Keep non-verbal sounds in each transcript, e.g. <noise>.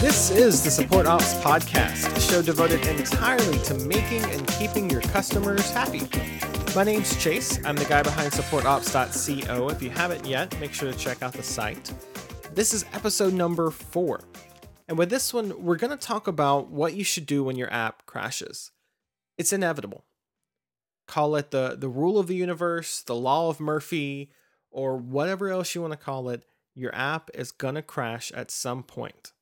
This is the Support Ops Podcast, a show devoted entirely to making and keeping your customers happy. My name's Chase. I'm the guy behind supportops.co. If you haven't yet, make sure to check out the site. This is episode number four. And with this one, we're going to talk about what you should do when your app crashes. It's inevitable. Call it the, the rule of the universe, the law of Murphy, or whatever else you want to call it. Your app is going to crash at some point.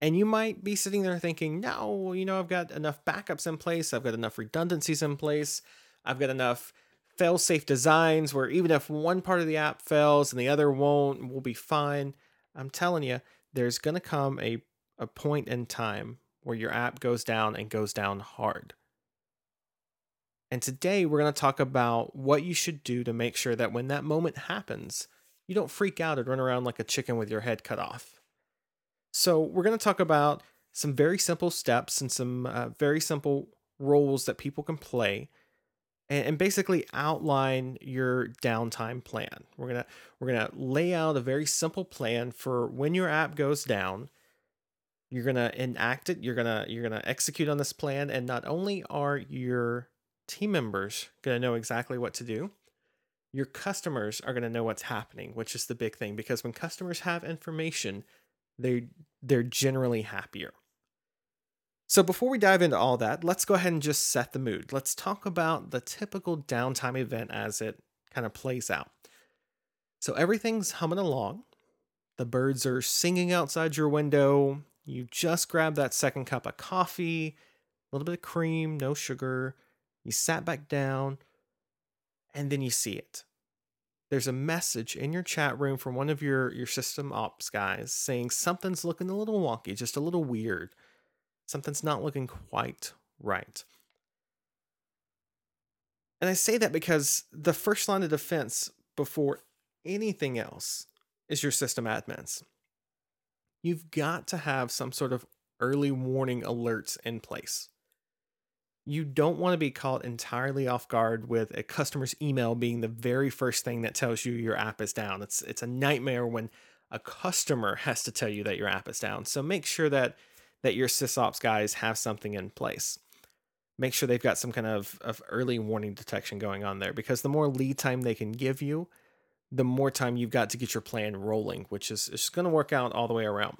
And you might be sitting there thinking, no, you know, I've got enough backups in place, I've got enough redundancies in place, I've got enough fail safe designs where even if one part of the app fails and the other won't, we'll be fine. I'm telling you, there's going to come a, a point in time where your app goes down and goes down hard. And today we're going to talk about what you should do to make sure that when that moment happens, you don't freak out and run around like a chicken with your head cut off. So, we're going to talk about some very simple steps and some uh, very simple roles that people can play and, and basically outline your downtime plan. We're going to we're going to lay out a very simple plan for when your app goes down. You're going to enact it, you're going to you're going to execute on this plan and not only are your team members going to know exactly what to do, your customers are going to know what's happening, which is the big thing because when customers have information, they they're generally happier. So before we dive into all that, let's go ahead and just set the mood. Let's talk about the typical downtime event as it kind of plays out. So everything's humming along. The birds are singing outside your window. You just grabbed that second cup of coffee, a little bit of cream, no sugar. You sat back down, and then you see it there's a message in your chat room from one of your your system ops guys saying something's looking a little wonky, just a little weird. Something's not looking quite right. And I say that because the first line of defense before anything else is your system admins. You've got to have some sort of early warning alerts in place you don't want to be caught entirely off guard with a customer's email being the very first thing that tells you your app is down. It's it's a nightmare when a customer has to tell you that your app is down. So make sure that that your sysops guys have something in place. Make sure they've got some kind of, of early warning detection going on there because the more lead time they can give you, the more time you've got to get your plan rolling, which is, is going to work out all the way around.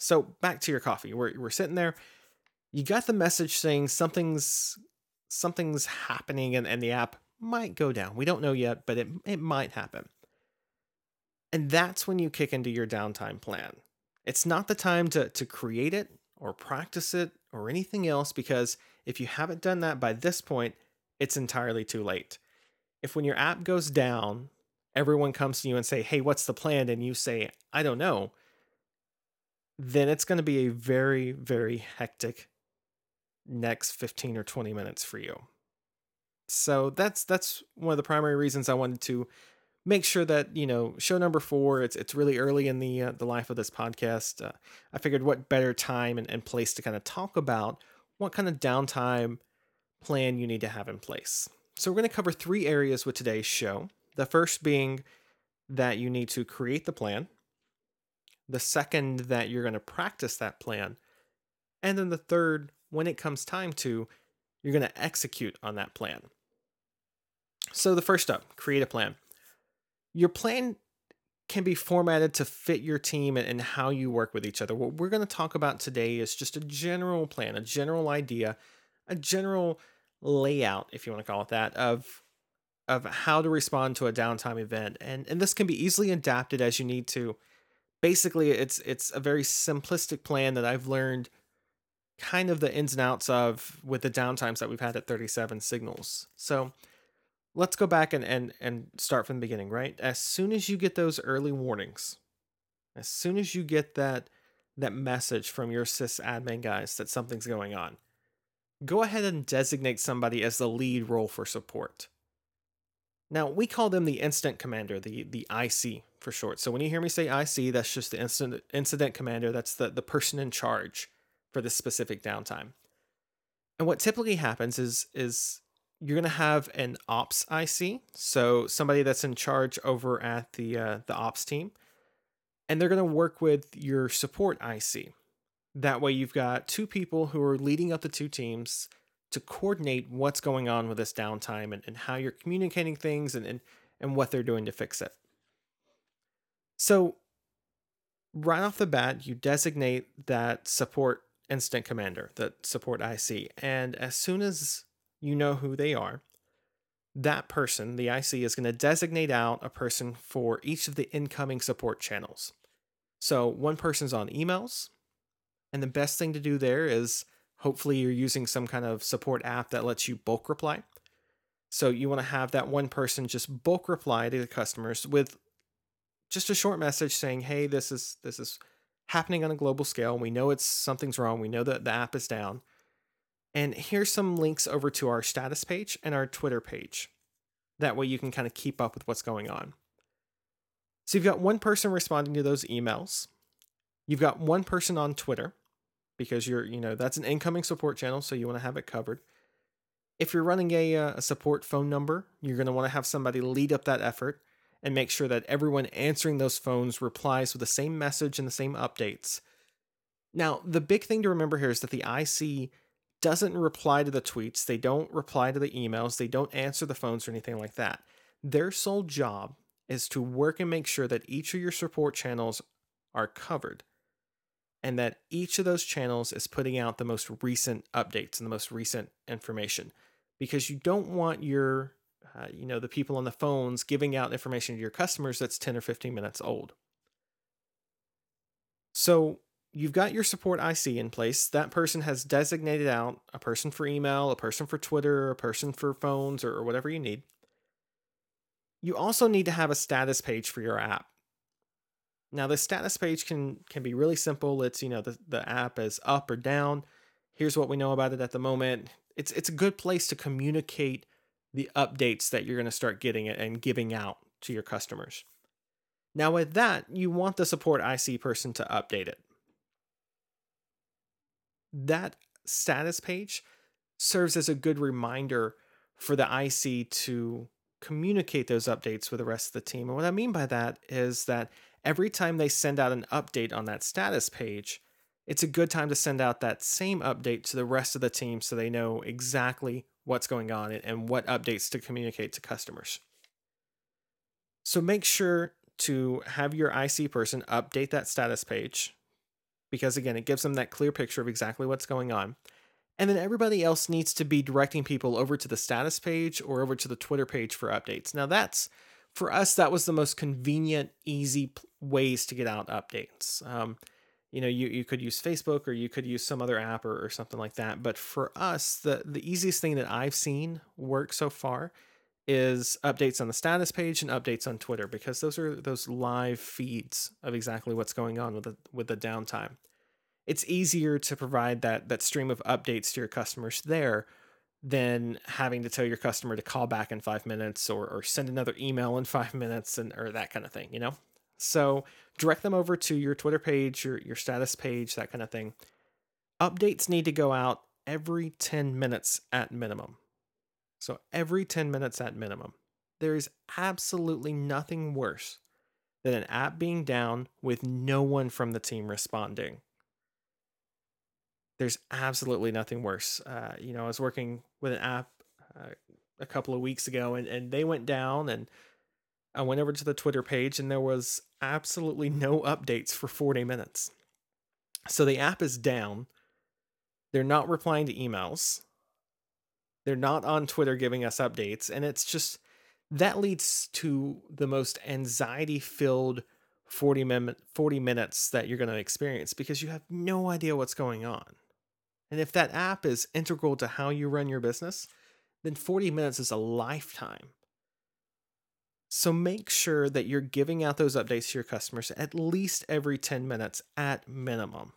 So back to your coffee. We're, we're sitting there you got the message saying something's something's happening and, and the app might go down. We don't know yet, but it it might happen. And that's when you kick into your downtime plan. It's not the time to, to create it or practice it or anything else because if you haven't done that by this point, it's entirely too late. If when your app goes down, everyone comes to you and say, "Hey, what's the plan?" and you say, "I don't know," then it's going to be a very very hectic next 15 or 20 minutes for you. So that's that's one of the primary reasons I wanted to make sure that you know show number four. It's it's really early in the uh, the life of this podcast. Uh, I figured what better time and, and place to kind of talk about what kind of downtime plan you need to have in place. So we're going to cover three areas with today's show. The first being that you need to create the plan. The second that you're going to practice that plan, and then the third when it comes time to, you're going to execute on that plan. So, the first step create a plan. Your plan can be formatted to fit your team and how you work with each other. What we're going to talk about today is just a general plan, a general idea, a general layout, if you want to call it that, of of how to respond to a downtime event. And and this can be easily adapted as you need to. Basically, it's it's a very simplistic plan that I've learned kind of the ins and outs of with the downtimes that we've had at 37 signals. So let's go back and, and, and start from the beginning, right? As soon as you get those early warnings, as soon as you get that that message from your sysadmin guys that something's going on, go ahead and designate somebody as the lead role for support. Now, we call them the incident commander, the, the IC for short. So when you hear me say IC, that's just the incident, incident commander. That's the, the person in charge for this specific downtime. And what typically happens is is you're going to have an ops IC, so somebody that's in charge over at the uh, the ops team, and they're going to work with your support IC. That way, you've got two people who are leading up the two teams to coordinate what's going on with this downtime and, and how you're communicating things and, and and what they're doing to fix it. So, right off the bat, you designate that support incident commander, that support IC, and as soon as you know who they are, that person, the IC, is going to designate out a person for each of the incoming support channels. So one person's on emails, and the best thing to do there is hopefully you're using some kind of support app that lets you bulk reply. So you want to have that one person just bulk reply to the customers with just a short message saying, "Hey, this is this is happening on a global scale. We know it's something's wrong. We know that the app is down. And here's some links over to our status page and our Twitter page. That way you can kind of keep up with what's going on. So you've got one person responding to those emails. You've got one person on Twitter because you're, you know, that's an incoming support channel, so you want to have it covered. If you're running a, uh, a support phone number, you're going to want to have somebody lead up that effort and make sure that everyone answering those phones replies with the same message and the same updates. Now, the big thing to remember here is that the IC doesn't reply to the tweets, they don't reply to the emails, they don't answer the phones or anything like that. Their sole job is to work and make sure that each of your support channels are covered and that each of those channels is putting out the most recent updates and the most recent information because you don't want your uh, you know the people on the phones giving out information to your customers that's 10 or 15 minutes old so you've got your support IC in place. That person has designated out a person for email, a person for Twitter, a person for phones, or, or whatever you need. You also need to have a status page for your app. Now, the status page can can be really simple. It's you know the the app is up or down. Here's what we know about it at the moment. It's it's a good place to communicate the updates that you're going to start getting it and giving out to your customers. Now, with that, you want the support IC person to update it that status page serves as a good reminder for the IC to communicate those updates with the rest of the team. And what I mean by that is that every time they send out an update on that status page, it's a good time to send out that same update to the rest of the team so they know exactly what's going on and what updates to communicate to customers. So make sure to have your IC person update that status page because again, it gives them that clear picture of exactly what's going on. And then everybody else needs to be directing people over to the status page or over to the Twitter page for updates. Now, that's for us, that was the most convenient, easy ways to get out updates. Um, you know, you, you could use Facebook or you could use some other app or, or something like that. But for us, the, the easiest thing that I've seen work so far is updates on the status page and updates on Twitter because those are those live feeds of exactly what's going on with the with the downtime. It's easier to provide that that stream of updates to your customers there than having to tell your customer to call back in five minutes or, or send another email in five minutes and or that kind of thing, you know? So direct them over to your Twitter page, your your status page, that kind of thing. Updates need to go out every 10 minutes at minimum. So every 10 minutes at minimum. There is absolutely nothing worse than an app being down with no one from the team responding. There's absolutely nothing worse. Uh, you know, I was working with an app uh, a couple of weeks ago and, and they went down and I went over to the Twitter page and there was absolutely no updates for 40 minutes. So the app is down. They're not replying to emails. They're not on Twitter giving us updates. And it's just that leads to the most anxiety filled 40, min- 40 minutes that you're going to experience because you have no idea what's going on. And if that app is integral to how you run your business, then 40 minutes is a lifetime. So make sure that you're giving out those updates to your customers at least every 10 minutes at minimum.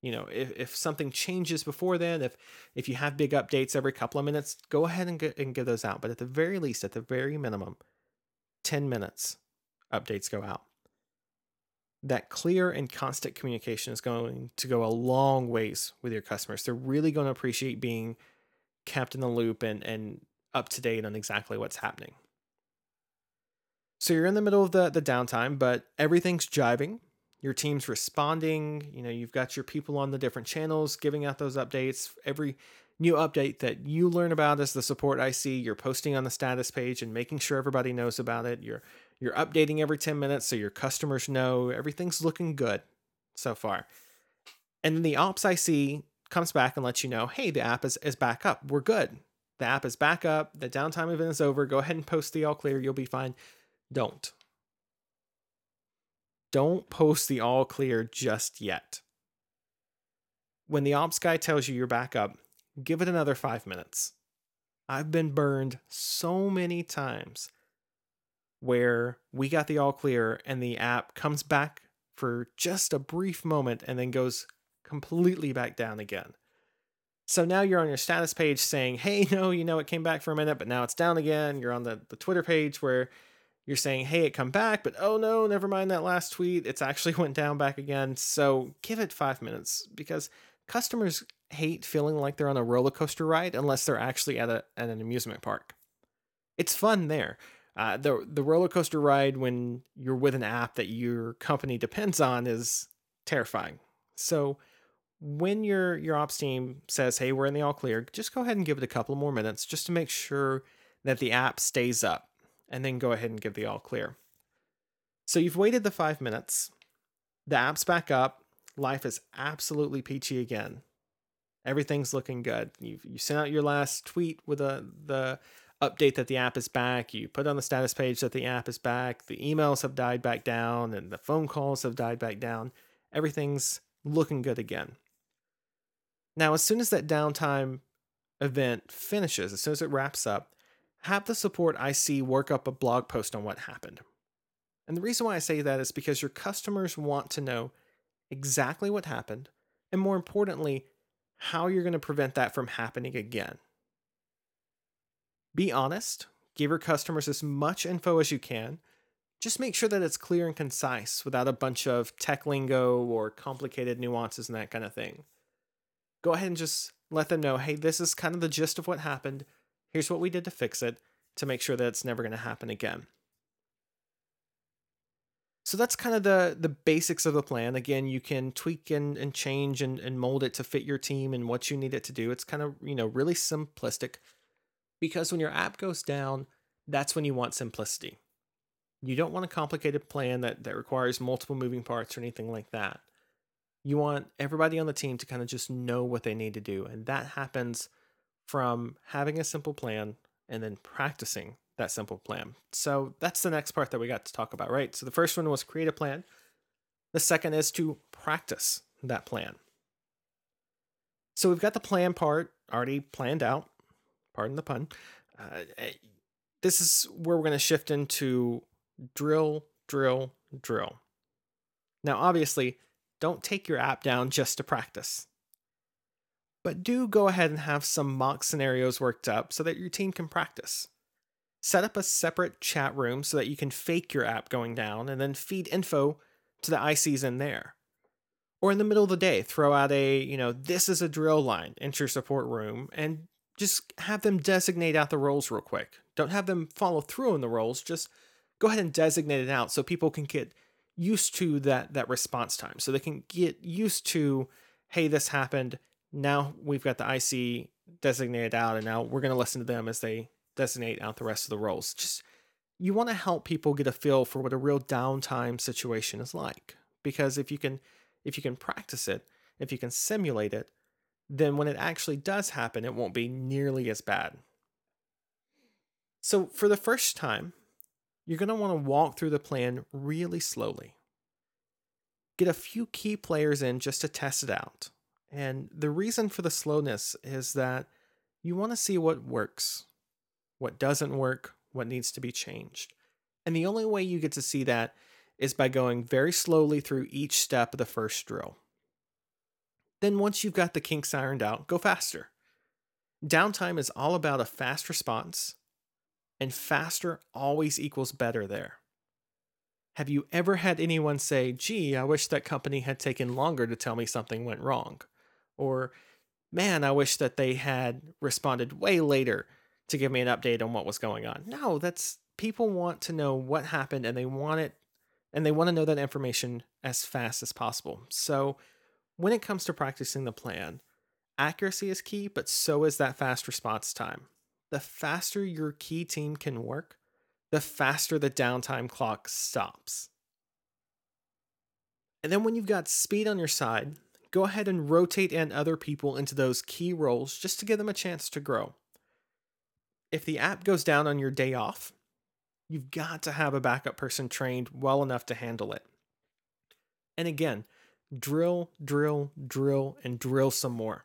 You know if, if something changes before then if if you have big updates every couple of minutes go ahead and get and give those out. But at the very least at the very minimum 10 minutes updates go out. That clear and constant communication is going to go a long ways with your customers. They're really going to appreciate being kept in the loop and and up to date on exactly what's happening. So you're in the middle of the, the downtime, but everything's jiving. Your team's responding. You know, you've got your people on the different channels giving out those updates. Every new update that you learn about as the support IC, you're posting on the status page and making sure everybody knows about it. You're you're updating every 10 minutes so your customers know everything's looking good so far. And then the ops IC comes back and lets you know, hey, the app is, is back up. We're good. The app is back up. The downtime event is over. Go ahead and post the all clear. You'll be fine. Don't. Don't post the all clear just yet. When the ops guy tells you you're back up, give it another five minutes. I've been burned so many times where we got the all clear and the app comes back for just a brief moment and then goes completely back down again. So now you're on your status page saying, hey, <laughs> no, you know, it came back for a minute, but now it's down again. You're on the, the Twitter page where you're saying, hey, it come back, but oh no, never mind that last tweet. It's actually <laughs> went down back again. So give it five minutes because customers hate feeling like they're on a roller coaster ride unless they're actually at, a, at an amusement park. It's fun there. Uh, the the roller coaster ride when you're with an app that your company depends on is terrifying. So when your your ops team says, "Hey, we're in the all clear," just go ahead and give it a couple more minutes just to make sure that the app stays up, and then go ahead and give the all clear. So you've waited the five minutes. The app's back up. Life is absolutely peachy again. Everything's looking good. You you sent out your last tweet with a the update that the app is back. You put on the status page that the app is back. The emails have died back down and the phone calls have died back down. Everything's looking good again. Now, as soon as that downtime event finishes, as soon as it wraps up, have the support IC work up a blog post on what happened. And the reason why I say that is because your customers want to know exactly what happened, and more importantly, how you're going to prevent that from happening again. Be honest, give your customers as much info as you can. Just make sure that it's clear and concise without a bunch of tech lingo or complicated nuances and that kind of thing. Go ahead and just let them know hey, this is kind of the gist of what happened. Here's what we did to fix it to make sure that it's never going to happen again. So that's kind of the the basics of the plan. Again, you can tweak and, and change and, and mold it to fit your team and what you need it to do. It's kind of, you know, really simplistic because when your app goes down, that's when you want simplicity. You don't want a complicated plan that, that requires multiple moving parts or anything like that. You want everybody on the team to kind of just know what they need to do. And that happens from having a simple plan and then practicing that simple plan. So that's the next part that we got to talk about, right? So the first one was create a plan. The second is to practice that plan. So we've got the plan part already planned out pardon the pun. Uh, eh, this is where we're going to shift into drill, drill, drill. Now, obviously, don't take your app down just to practice. But do go ahead and have some mock scenarios worked up so that your team can practice. Set up a separate chat room so that you can fake your app going down and then feed info to the ICs in there. Or in the middle of the day, throw out a, you know, this is a drill line into your support room and just have them designate out the roles real quick. Don't have them follow through on the roles. Just go ahead and designate it out so people can get used to that that response time. So they can get used to, hey, this happened. Now we've got the IC designated out, and now we're going to listen to them as they designate out the rest of the roles. Just you want to help people get a feel for what a real downtime situation is like. Because if you can if you can practice it, if you can simulate it, then when it actually does happen, it won't be nearly as bad. So, for the first time, you're going to want to walk through the plan really slowly. Get a few key players in just to test it out. And the reason for the slowness is that you want to see what works, what doesn't work, what needs to be changed. And the only way you get to see that is by going very slowly through each step of the first drill. Then, once you've got the kinks ironed out, go faster. Downtime is all about a fast response, and faster always equals better there. Have you ever had anyone say, gee, I wish that company had taken longer to tell me something went wrong? Or, man, I wish that they had responded way later to give me an update on what was going on. No, that's people want to know what happened and they want it and they want to know that information as fast as possible. So, when it comes to practicing the plan, accuracy is key, but so is that fast response time. The faster your key team can work, the faster the downtime clock stops. And then when you've got speed on your side, go ahead and rotate in other people into those key roles just to give them a chance to grow. If the app goes down on your day off, you've got to have a backup person trained well enough to handle it. And again, drill, drill, drill, and drill some more.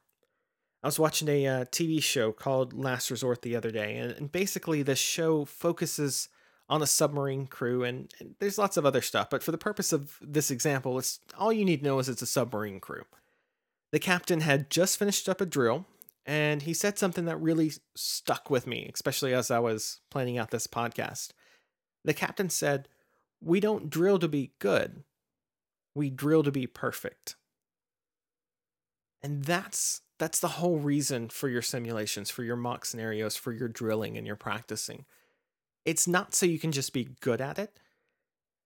I was watching a uh, TV show called Last Resort the other day, and, and basically, this show focuses on a submarine crew, and, and, there's lots of other stuff. But for the purpose of this example, it's all you need to know is it's a submarine crew. The captain had just finished up a drill, and he said something that really stuck with me, especially as I was planning out this podcast. The captain said, "We don't drill to be good; we drill to be perfect." And that's that's the whole reason for your simulations, for your mock scenarios, for your drilling and your practicing. It's not so you can just be good at it.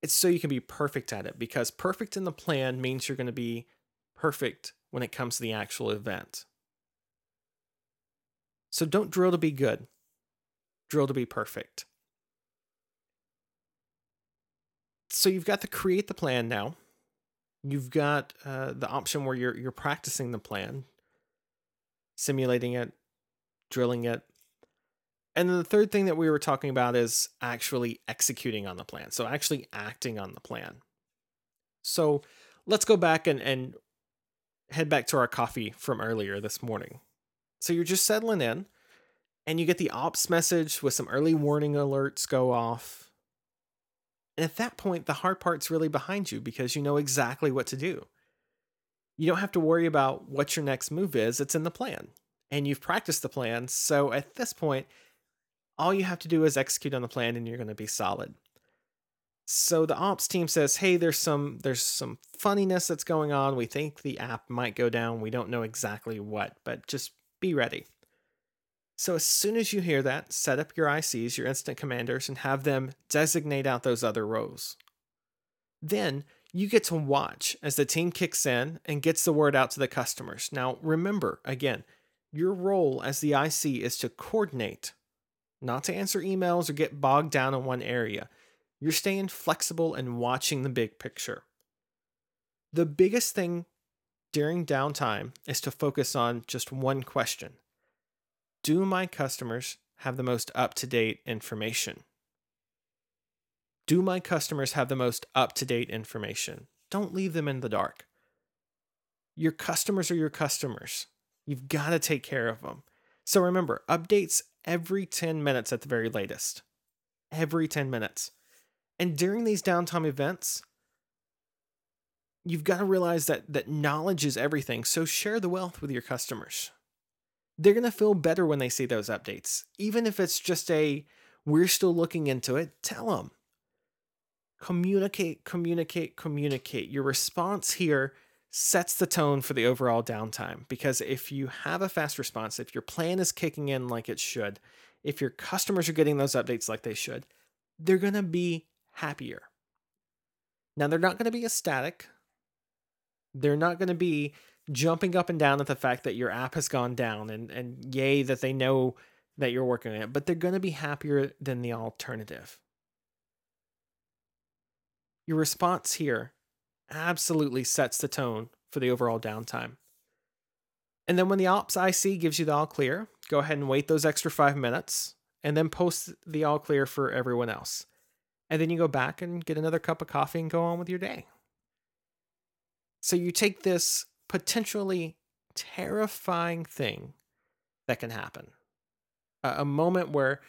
It's so you can be perfect at it because perfect in the plan means you're going to be perfect when it comes to the actual event. So don't drill to be good. Drill to be perfect. So you've got to create the plan now. You've got uh, the option where you're you're practicing the plan, simulating it, drilling it. And then the third thing that we were talking about is actually executing on the plan. So actually acting on the plan. So let's go back and, and head back to our coffee from earlier this morning. So you're just settling in and you get the ops message with some early warning alerts go off. And at that point, the hard part's really behind you because you know exactly what to do you don't have to worry about what your next move is. It's in the plan and you've practiced the plan. So at this point, all you have to do is execute on the plan and you're going to be solid. So the ops team says, "Hey, there's some there's some funniness that's going on. We think the app might go down. We don't know exactly what, but just be ready." So as soon as you hear that, set up your ICs, your incident commanders and have them designate out those other rows. Then you get to watch as the team kicks in and gets the word out to the customers. Now, remember, again, your role as the IC is to coordinate, not to answer emails or get bogged down in one area. You're staying flexible and watching the big picture. The biggest thing during downtime is to focus on just one question Do my customers have the most up to date information? Do my customers have the most up to date information? Don't leave them in the dark. Your customers are your customers. You've got to take care of them. So remember, updates every 10 minutes at the very latest. Every 10 minutes. And during these downtime events, you've got to realize that that knowledge is everything. So share the wealth with your customers. They're going to feel better when they see those updates. Even if it's just a we're still looking into it, tell them communicate, communicate, communicate. Your response here sets the tone for the overall downtime because if you have a fast response, if your plan is kicking in like it should, if your customers are getting those updates like they should, they're going to be happier. Now, they're not going to be ecstatic. They're not going to be jumping up and down at the fact that your app has gone down and, and yay that they know that you're working on it, but they're going to be happier than the alternative. Your response here absolutely sets the tone for the overall downtime. And then when the ops IC gives you the all clear, go ahead and wait those extra five minutes and then post the all clear for everyone else. And then you go back and get another cup of coffee and go on with your day. So you take this potentially terrifying thing that can happen a, moment where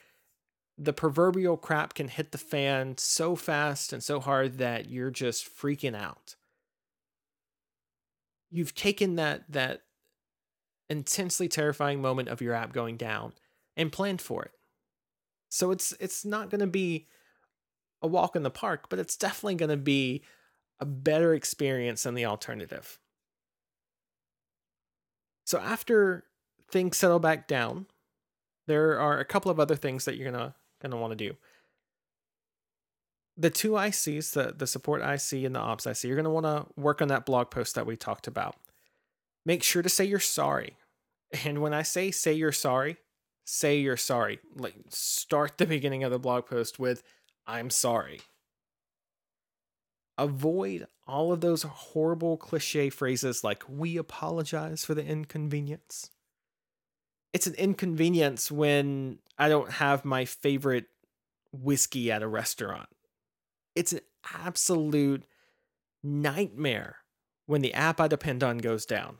the proverbial crap can hit the fan so fast and so hard that you're just freaking out. You've taken that that intensely terrifying moment of your app going down and planned for it. So it's it's not going to be a walk in the park, but it's definitely going to be a better experience than the alternative. So after things settle back down, there are a couple of other things that you're gonna gonna want to do. The two ICs, the, the support IC and the ops IC, you're gonna want to work on that blog post that we talked about. Make sure to say you're sorry. And when I say say you're sorry, say you're sorry. Like start the <laughs> beginning of the blog post with I'm sorry. Avoid all of those horrible cliche phrases like we apologize for the inconvenience it's an inconvenience when I don't have my favorite whiskey at a restaurant. It's an absolute nightmare when the app I depend on goes down.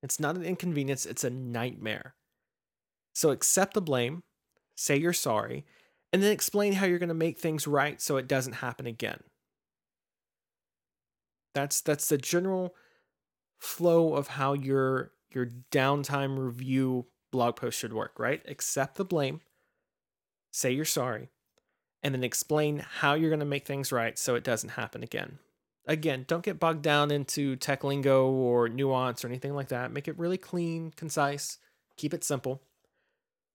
It's not an inconvenience, it's a nightmare. So accept the blame, say you're sorry, and then explain how you're going to make things right so it doesn't happen again. That's that's the general flow of how your your downtime review blog post should work, right? Accept the blame, say you're sorry, and then explain how you're going to make things right so it doesn't happen again. Again, don't get bogged down into tech lingo or nuance or anything like that. Make it really clean, concise, keep it simple,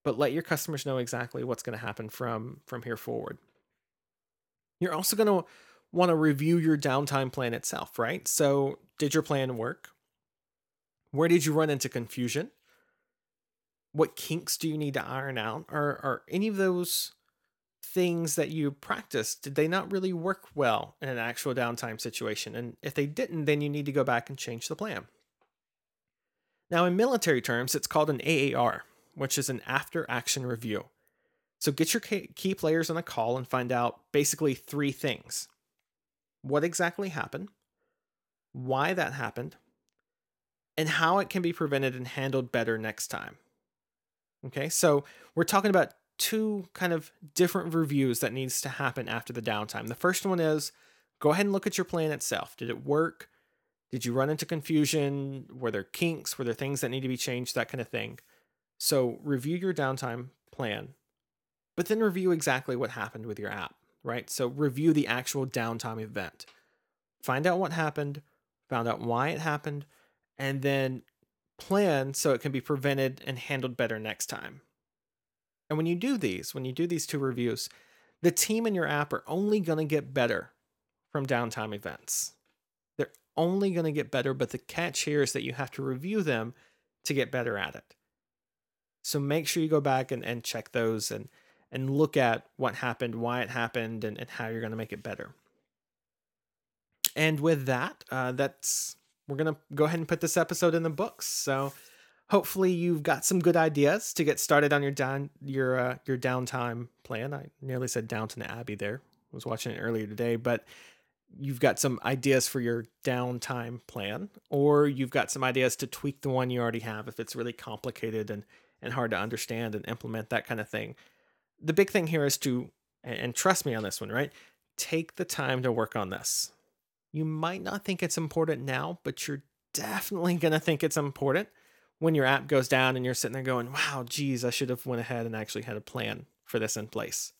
but let your customers know exactly what's going to happen from from here forward. You're also going to want to review your downtime plan itself, right? So, did your plan work? Where did you run into confusion? what kinks do you need to iron out? Are are any of those things that you practiced did they not really work well in an actual downtime situation? And if they didn't, then you need to go back and change the plan. Now, in military terms, it's called an AAR, which is an after action review. So get your key players on a call and find out basically three things what exactly happened, why that happened, and how it can be prevented and handled better next time. Okay, so we're talking about two kind of different reviews that needs to happen after the downtime. The first one is go ahead and look at your plan itself. Did it work? Did you run into confusion? Were there kinks? Were there things that need to be changed? That kind of thing. So review your downtime plan, but then review exactly what happened with your app, right? So review the actual downtime event. Find out what happened, found out why it happened, and then plan so it can be prevented and handled better next time. And when you do these, when you do these two reviews, the team and your app are only going to get better from downtime events. They're only going to get better, but the catch here is that you have to review them to get better at it. So make sure you go back and, and check those and, and look at what happened, why it happened, and, and how you're going to make it better. And with that, uh, that's we're to go ahead and put this episode in the books. So hopefully you've got some good ideas to get started on your down your uh, your downtime plan. I nearly said Downton Abbey there. I was watching it earlier today, but you've got some ideas for your downtime plan or you've got some ideas to tweak the one you already have if it's really complicated and and hard to understand and implement that kind of thing. The big thing here is to and trust me on this one, right? Take the time to work on this you might not think it's important now, but you're definitely going to think it's important when your app goes down and you're sitting there going, wow, geez, I should have went ahead and actually had a plan for this in place.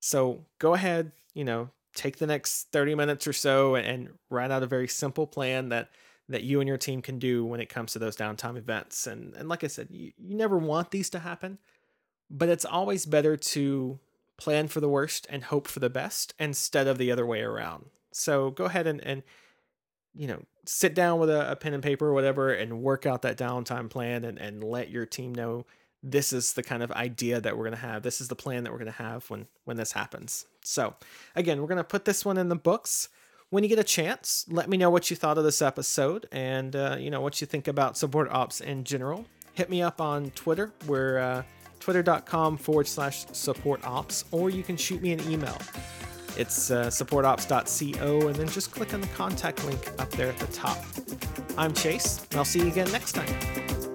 So go ahead, you know, take the next 30 minutes or so and write out a very simple plan that that you and your team can do when it comes to those downtime events. And and like I said, you, you never want these to happen, but it's always better to plan for the worst and hope for the best instead of the other way around. So go ahead and, and you know, sit down with a, a pen and paper or whatever and work out that downtime plan and, and let your team know this is the kind of idea that we're going to have. This is the plan that we're going to have when when this happens. So, again, we're going to put this one in the books. When you get a chance, let me know what you thought of this episode and uh, you know what you think about support ops in general. Hit me up on Twitter. We're uh, twitter.com forward slash support ops, or you can shoot me an email it's uh, supportops.co, and then just click on the contact link up there at the top. I'm Chase, and I'll see you again next time.